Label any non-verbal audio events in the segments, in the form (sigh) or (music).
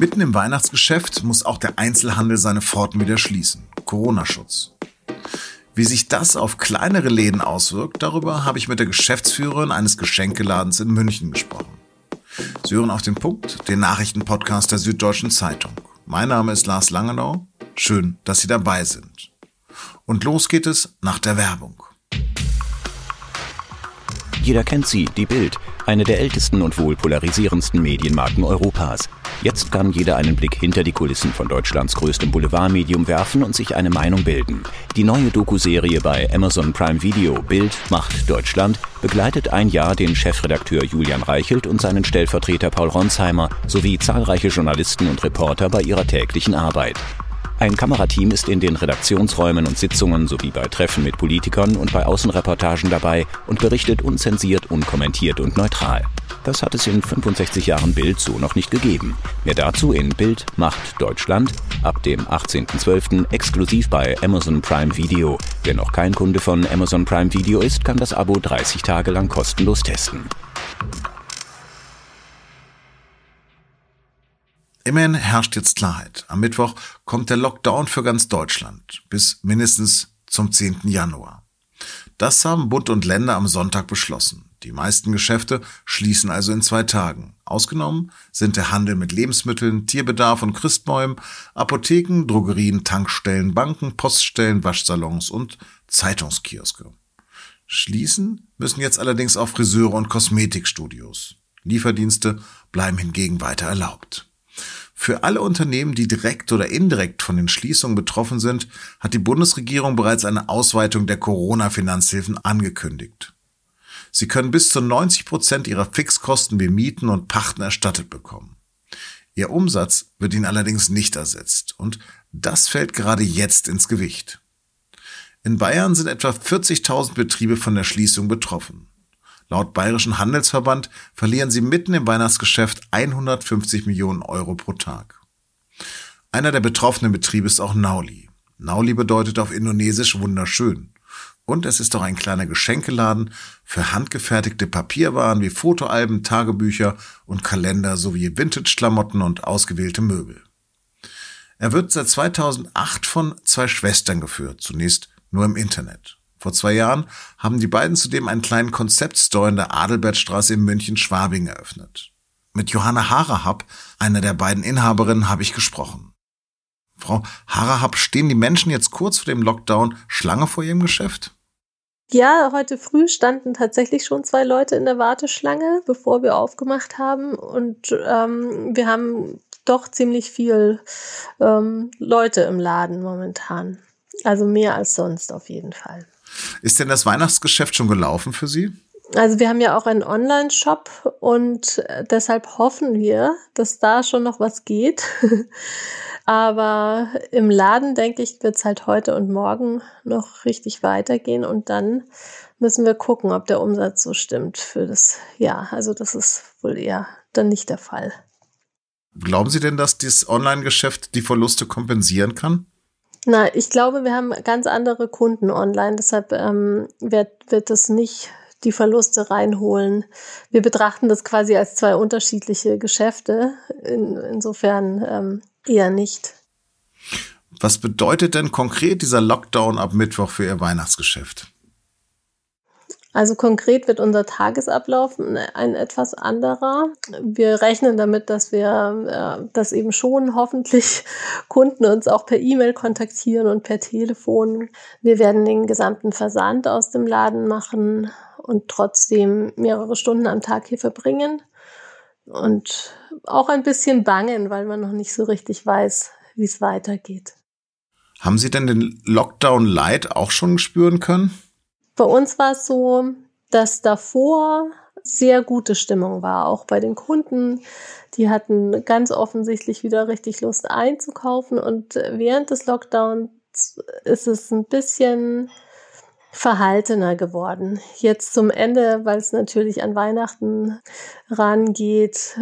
Mitten im Weihnachtsgeschäft muss auch der Einzelhandel seine Pforten wieder schließen. Corona-Schutz. Wie sich das auf kleinere Läden auswirkt, darüber habe ich mit der Geschäftsführerin eines Geschenkeladens in München gesprochen. Sie hören auf den Punkt, den Nachrichtenpodcast der Süddeutschen Zeitung. Mein Name ist Lars Langenau. Schön, dass Sie dabei sind. Und los geht es nach der Werbung. Jeder kennt sie, die Bild, eine der ältesten und wohl polarisierendsten Medienmarken Europas. Jetzt kann jeder einen Blick hinter die Kulissen von Deutschlands größtem Boulevardmedium werfen und sich eine Meinung bilden. Die neue Doku-Serie bei Amazon Prime Video Bild macht Deutschland begleitet ein Jahr den Chefredakteur Julian Reichelt und seinen Stellvertreter Paul Ronsheimer sowie zahlreiche Journalisten und Reporter bei ihrer täglichen Arbeit. Ein Kamerateam ist in den Redaktionsräumen und Sitzungen sowie bei Treffen mit Politikern und bei Außenreportagen dabei und berichtet unzensiert, unkommentiert und neutral. Das hat es in 65 Jahren Bild so noch nicht gegeben. Mehr dazu in Bild macht Deutschland ab dem 18.12. exklusiv bei Amazon Prime Video. Wer noch kein Kunde von Amazon Prime Video ist, kann das Abo 30 Tage lang kostenlos testen. Immerhin herrscht jetzt Klarheit. Am Mittwoch kommt der Lockdown für ganz Deutschland bis mindestens zum 10. Januar. Das haben Bund und Länder am Sonntag beschlossen. Die meisten Geschäfte schließen also in zwei Tagen. Ausgenommen sind der Handel mit Lebensmitteln, Tierbedarf und Christbäumen, Apotheken, Drogerien, Tankstellen, Banken, Poststellen, Waschsalons und Zeitungskioske. Schließen müssen jetzt allerdings auch Friseure und Kosmetikstudios. Lieferdienste bleiben hingegen weiter erlaubt. Für alle Unternehmen, die direkt oder indirekt von den Schließungen betroffen sind, hat die Bundesregierung bereits eine Ausweitung der Corona-Finanzhilfen angekündigt. Sie können bis zu 90 Prozent ihrer Fixkosten wie Mieten und Pachten erstattet bekommen. Ihr Umsatz wird ihnen allerdings nicht ersetzt und das fällt gerade jetzt ins Gewicht. In Bayern sind etwa 40.000 Betriebe von der Schließung betroffen. Laut Bayerischen Handelsverband verlieren sie mitten im Weihnachtsgeschäft 150 Millionen Euro pro Tag. Einer der betroffenen Betriebe ist auch Nauli. Nauli bedeutet auf Indonesisch wunderschön. Und es ist auch ein kleiner Geschenkeladen für handgefertigte Papierwaren wie Fotoalben, Tagebücher und Kalender sowie Vintage-Klamotten und ausgewählte Möbel. Er wird seit 2008 von zwei Schwestern geführt, zunächst nur im Internet. Vor zwei Jahren haben die beiden zudem einen kleinen Konzeptstore in der Adelbertstraße in München-Schwabing eröffnet. Mit Johanna Harahab, einer der beiden Inhaberinnen, habe ich gesprochen. Frau Harahab, stehen die Menschen jetzt kurz vor dem Lockdown Schlange vor ihrem Geschäft? Ja, heute früh standen tatsächlich schon zwei Leute in der Warteschlange, bevor wir aufgemacht haben. Und ähm, wir haben doch ziemlich viel ähm, Leute im Laden momentan. Also mehr als sonst auf jeden Fall. Ist denn das Weihnachtsgeschäft schon gelaufen für Sie? Also wir haben ja auch einen Online-Shop und äh, deshalb hoffen wir, dass da schon noch was geht. (laughs) Aber im Laden, denke ich, wird es halt heute und morgen noch richtig weitergehen und dann müssen wir gucken, ob der Umsatz so stimmt für das Jahr. Also das ist wohl eher dann nicht der Fall. Glauben Sie denn, dass das Online-Geschäft die Verluste kompensieren kann? Na, ich glaube, wir haben ganz andere Kunden online, deshalb ähm, wird, wird es nicht die Verluste reinholen. Wir betrachten das quasi als zwei unterschiedliche Geschäfte. In, insofern ähm, eher nicht. Was bedeutet denn konkret dieser Lockdown ab Mittwoch für Ihr Weihnachtsgeschäft? Also konkret wird unser Tagesablauf ein etwas anderer. Wir rechnen damit, dass wir, äh, dass eben schon hoffentlich (laughs) Kunden uns auch per E-Mail kontaktieren und per Telefon. Wir werden den gesamten Versand aus dem Laden machen und trotzdem mehrere Stunden am Tag hier verbringen und auch ein bisschen bangen, weil man noch nicht so richtig weiß, wie es weitergeht. Haben Sie denn den Lockdown Light auch schon spüren können? Bei uns war es so, dass davor sehr gute Stimmung war, auch bei den Kunden. Die hatten ganz offensichtlich wieder richtig Lust einzukaufen und während des Lockdowns ist es ein bisschen verhaltener geworden. Jetzt zum Ende, weil es natürlich an Weihnachten rangeht,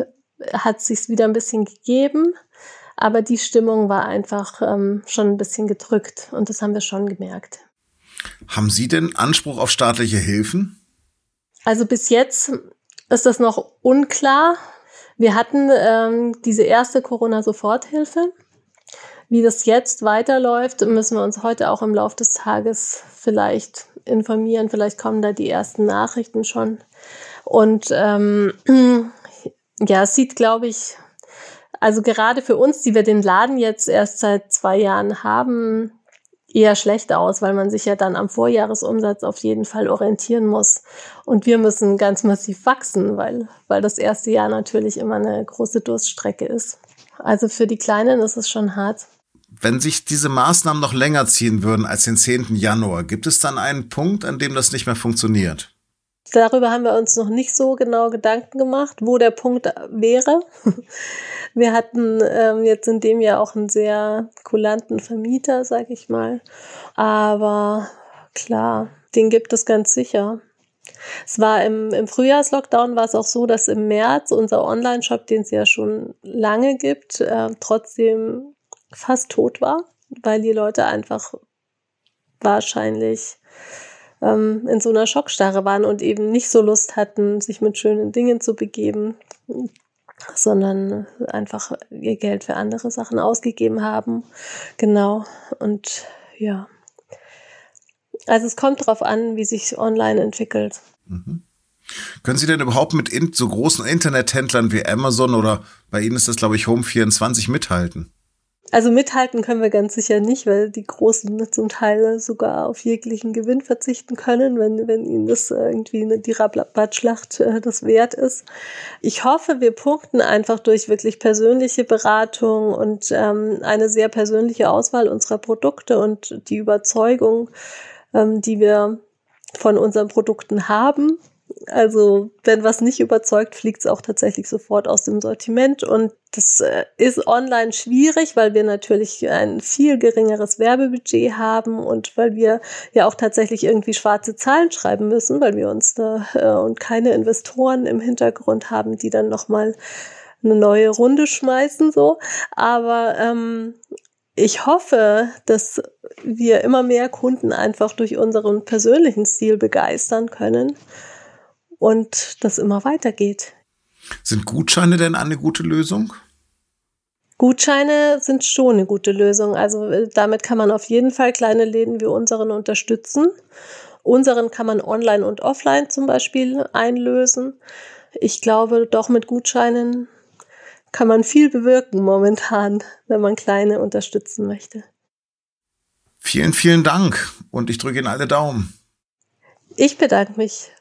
hat sich's wieder ein bisschen gegeben, aber die Stimmung war einfach ähm, schon ein bisschen gedrückt und das haben wir schon gemerkt. Haben Sie denn Anspruch auf staatliche Hilfen? Also bis jetzt ist das noch unklar. Wir hatten ähm, diese erste Corona-Soforthilfe. Wie das jetzt weiterläuft, müssen wir uns heute auch im Laufe des Tages vielleicht informieren. Vielleicht kommen da die ersten Nachrichten schon. Und ähm, (clears throat) ja, es sieht, glaube ich, also gerade für uns, die wir den Laden jetzt erst seit zwei Jahren haben, eher schlecht aus, weil man sich ja dann am Vorjahresumsatz auf jeden Fall orientieren muss. Und wir müssen ganz massiv wachsen, weil, weil das erste Jahr natürlich immer eine große Durststrecke ist. Also für die Kleinen ist es schon hart. Wenn sich diese Maßnahmen noch länger ziehen würden als den 10. Januar, gibt es dann einen Punkt, an dem das nicht mehr funktioniert? Darüber haben wir uns noch nicht so genau Gedanken gemacht, wo der Punkt wäre. (laughs) Wir hatten ähm, jetzt in dem Jahr auch einen sehr kulanten Vermieter, sag ich mal. Aber klar, den gibt es ganz sicher. Es war im, im Frühjahrslockdown war es auch so, dass im März unser Online-Shop, den es ja schon lange gibt, äh, trotzdem fast tot war, weil die Leute einfach wahrscheinlich ähm, in so einer Schockstarre waren und eben nicht so Lust hatten, sich mit schönen Dingen zu begeben, sondern einfach ihr Geld für andere Sachen ausgegeben haben. Genau. Und ja. Also es kommt darauf an, wie sich online entwickelt. Mhm. Können Sie denn überhaupt mit so großen Internethändlern wie Amazon oder bei Ihnen ist das, glaube ich, Home24 mithalten? Also mithalten können wir ganz sicher nicht, weil die Großen zum Teil sogar auf jeglichen Gewinn verzichten können, wenn, wenn ihnen das irgendwie eine, die Rabattschlacht äh, das wert ist. Ich hoffe, wir punkten einfach durch wirklich persönliche Beratung und ähm, eine sehr persönliche Auswahl unserer Produkte und die Überzeugung, ähm, die wir von unseren Produkten haben, also wenn was nicht überzeugt, fliegt es auch tatsächlich sofort aus dem Sortiment. Und das äh, ist online schwierig, weil wir natürlich ein viel geringeres Werbebudget haben und weil wir ja auch tatsächlich irgendwie schwarze Zahlen schreiben müssen, weil wir uns da äh, und keine Investoren im Hintergrund haben, die dann nochmal eine neue Runde schmeißen so. Aber ähm, ich hoffe, dass wir immer mehr Kunden einfach durch unseren persönlichen Stil begeistern können und das immer weitergeht. Sind Gutscheine denn eine gute Lösung? Gutscheine sind schon eine gute Lösung. Also äh, damit kann man auf jeden Fall kleine Läden wie unseren unterstützen. Unseren kann man online und offline zum Beispiel einlösen. Ich glaube, doch mit Gutscheinen kann man viel bewirken momentan, wenn man kleine unterstützen möchte. Vielen, vielen Dank und ich drücke Ihnen alle Daumen. Ich bedanke mich.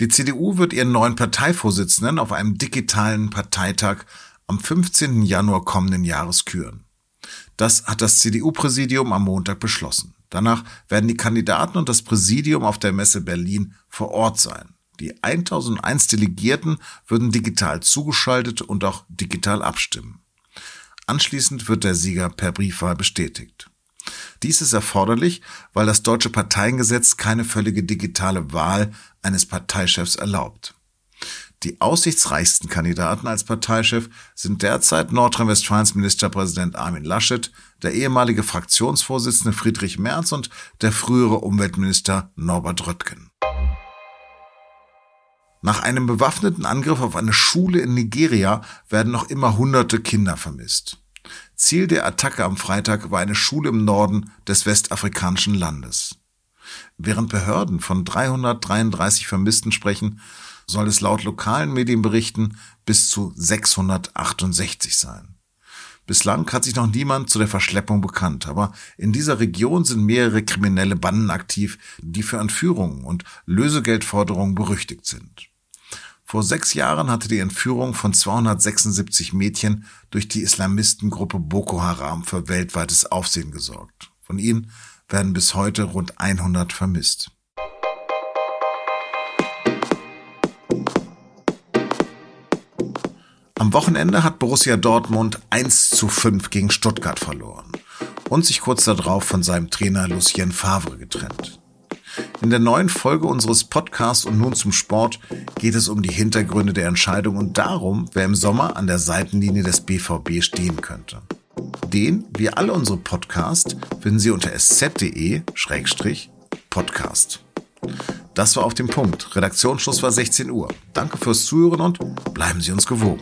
Die CDU wird ihren neuen Parteivorsitzenden auf einem digitalen Parteitag am 15. Januar kommenden Jahres küren. Das hat das CDU-Präsidium am Montag beschlossen. Danach werden die Kandidaten und das Präsidium auf der Messe Berlin vor Ort sein. Die 1001 Delegierten würden digital zugeschaltet und auch digital abstimmen. Anschließend wird der Sieger per Briefwahl bestätigt. Dies ist erforderlich, weil das deutsche Parteiengesetz keine völlige digitale Wahl eines Parteichefs erlaubt. Die aussichtsreichsten Kandidaten als Parteichef sind derzeit Nordrhein-Westfalens Ministerpräsident Armin Laschet, der ehemalige Fraktionsvorsitzende Friedrich Merz und der frühere Umweltminister Norbert Röttgen. Nach einem bewaffneten Angriff auf eine Schule in Nigeria werden noch immer hunderte Kinder vermisst. Ziel der Attacke am Freitag war eine Schule im Norden des westafrikanischen Landes. Während Behörden von 333 Vermissten sprechen, soll es laut lokalen Medienberichten bis zu 668 sein. Bislang hat sich noch niemand zu der Verschleppung bekannt, aber in dieser Region sind mehrere kriminelle Banden aktiv, die für Entführungen und Lösegeldforderungen berüchtigt sind. Vor sechs Jahren hatte die Entführung von 276 Mädchen durch die Islamistengruppe Boko Haram für weltweites Aufsehen gesorgt. Von ihnen werden bis heute rund 100 vermisst. Am Wochenende hat Borussia Dortmund 1 zu 5 gegen Stuttgart verloren und sich kurz darauf von seinem Trainer Lucien Favre getrennt. In der neuen Folge unseres Podcasts und nun zum Sport geht es um die Hintergründe der Entscheidung und darum, wer im Sommer an der Seitenlinie des BVB stehen könnte. Den, wie alle unsere Podcasts, finden Sie unter sz.de-podcast. Das war auf dem Punkt. Redaktionsschluss war 16 Uhr. Danke fürs Zuhören und bleiben Sie uns gewogen.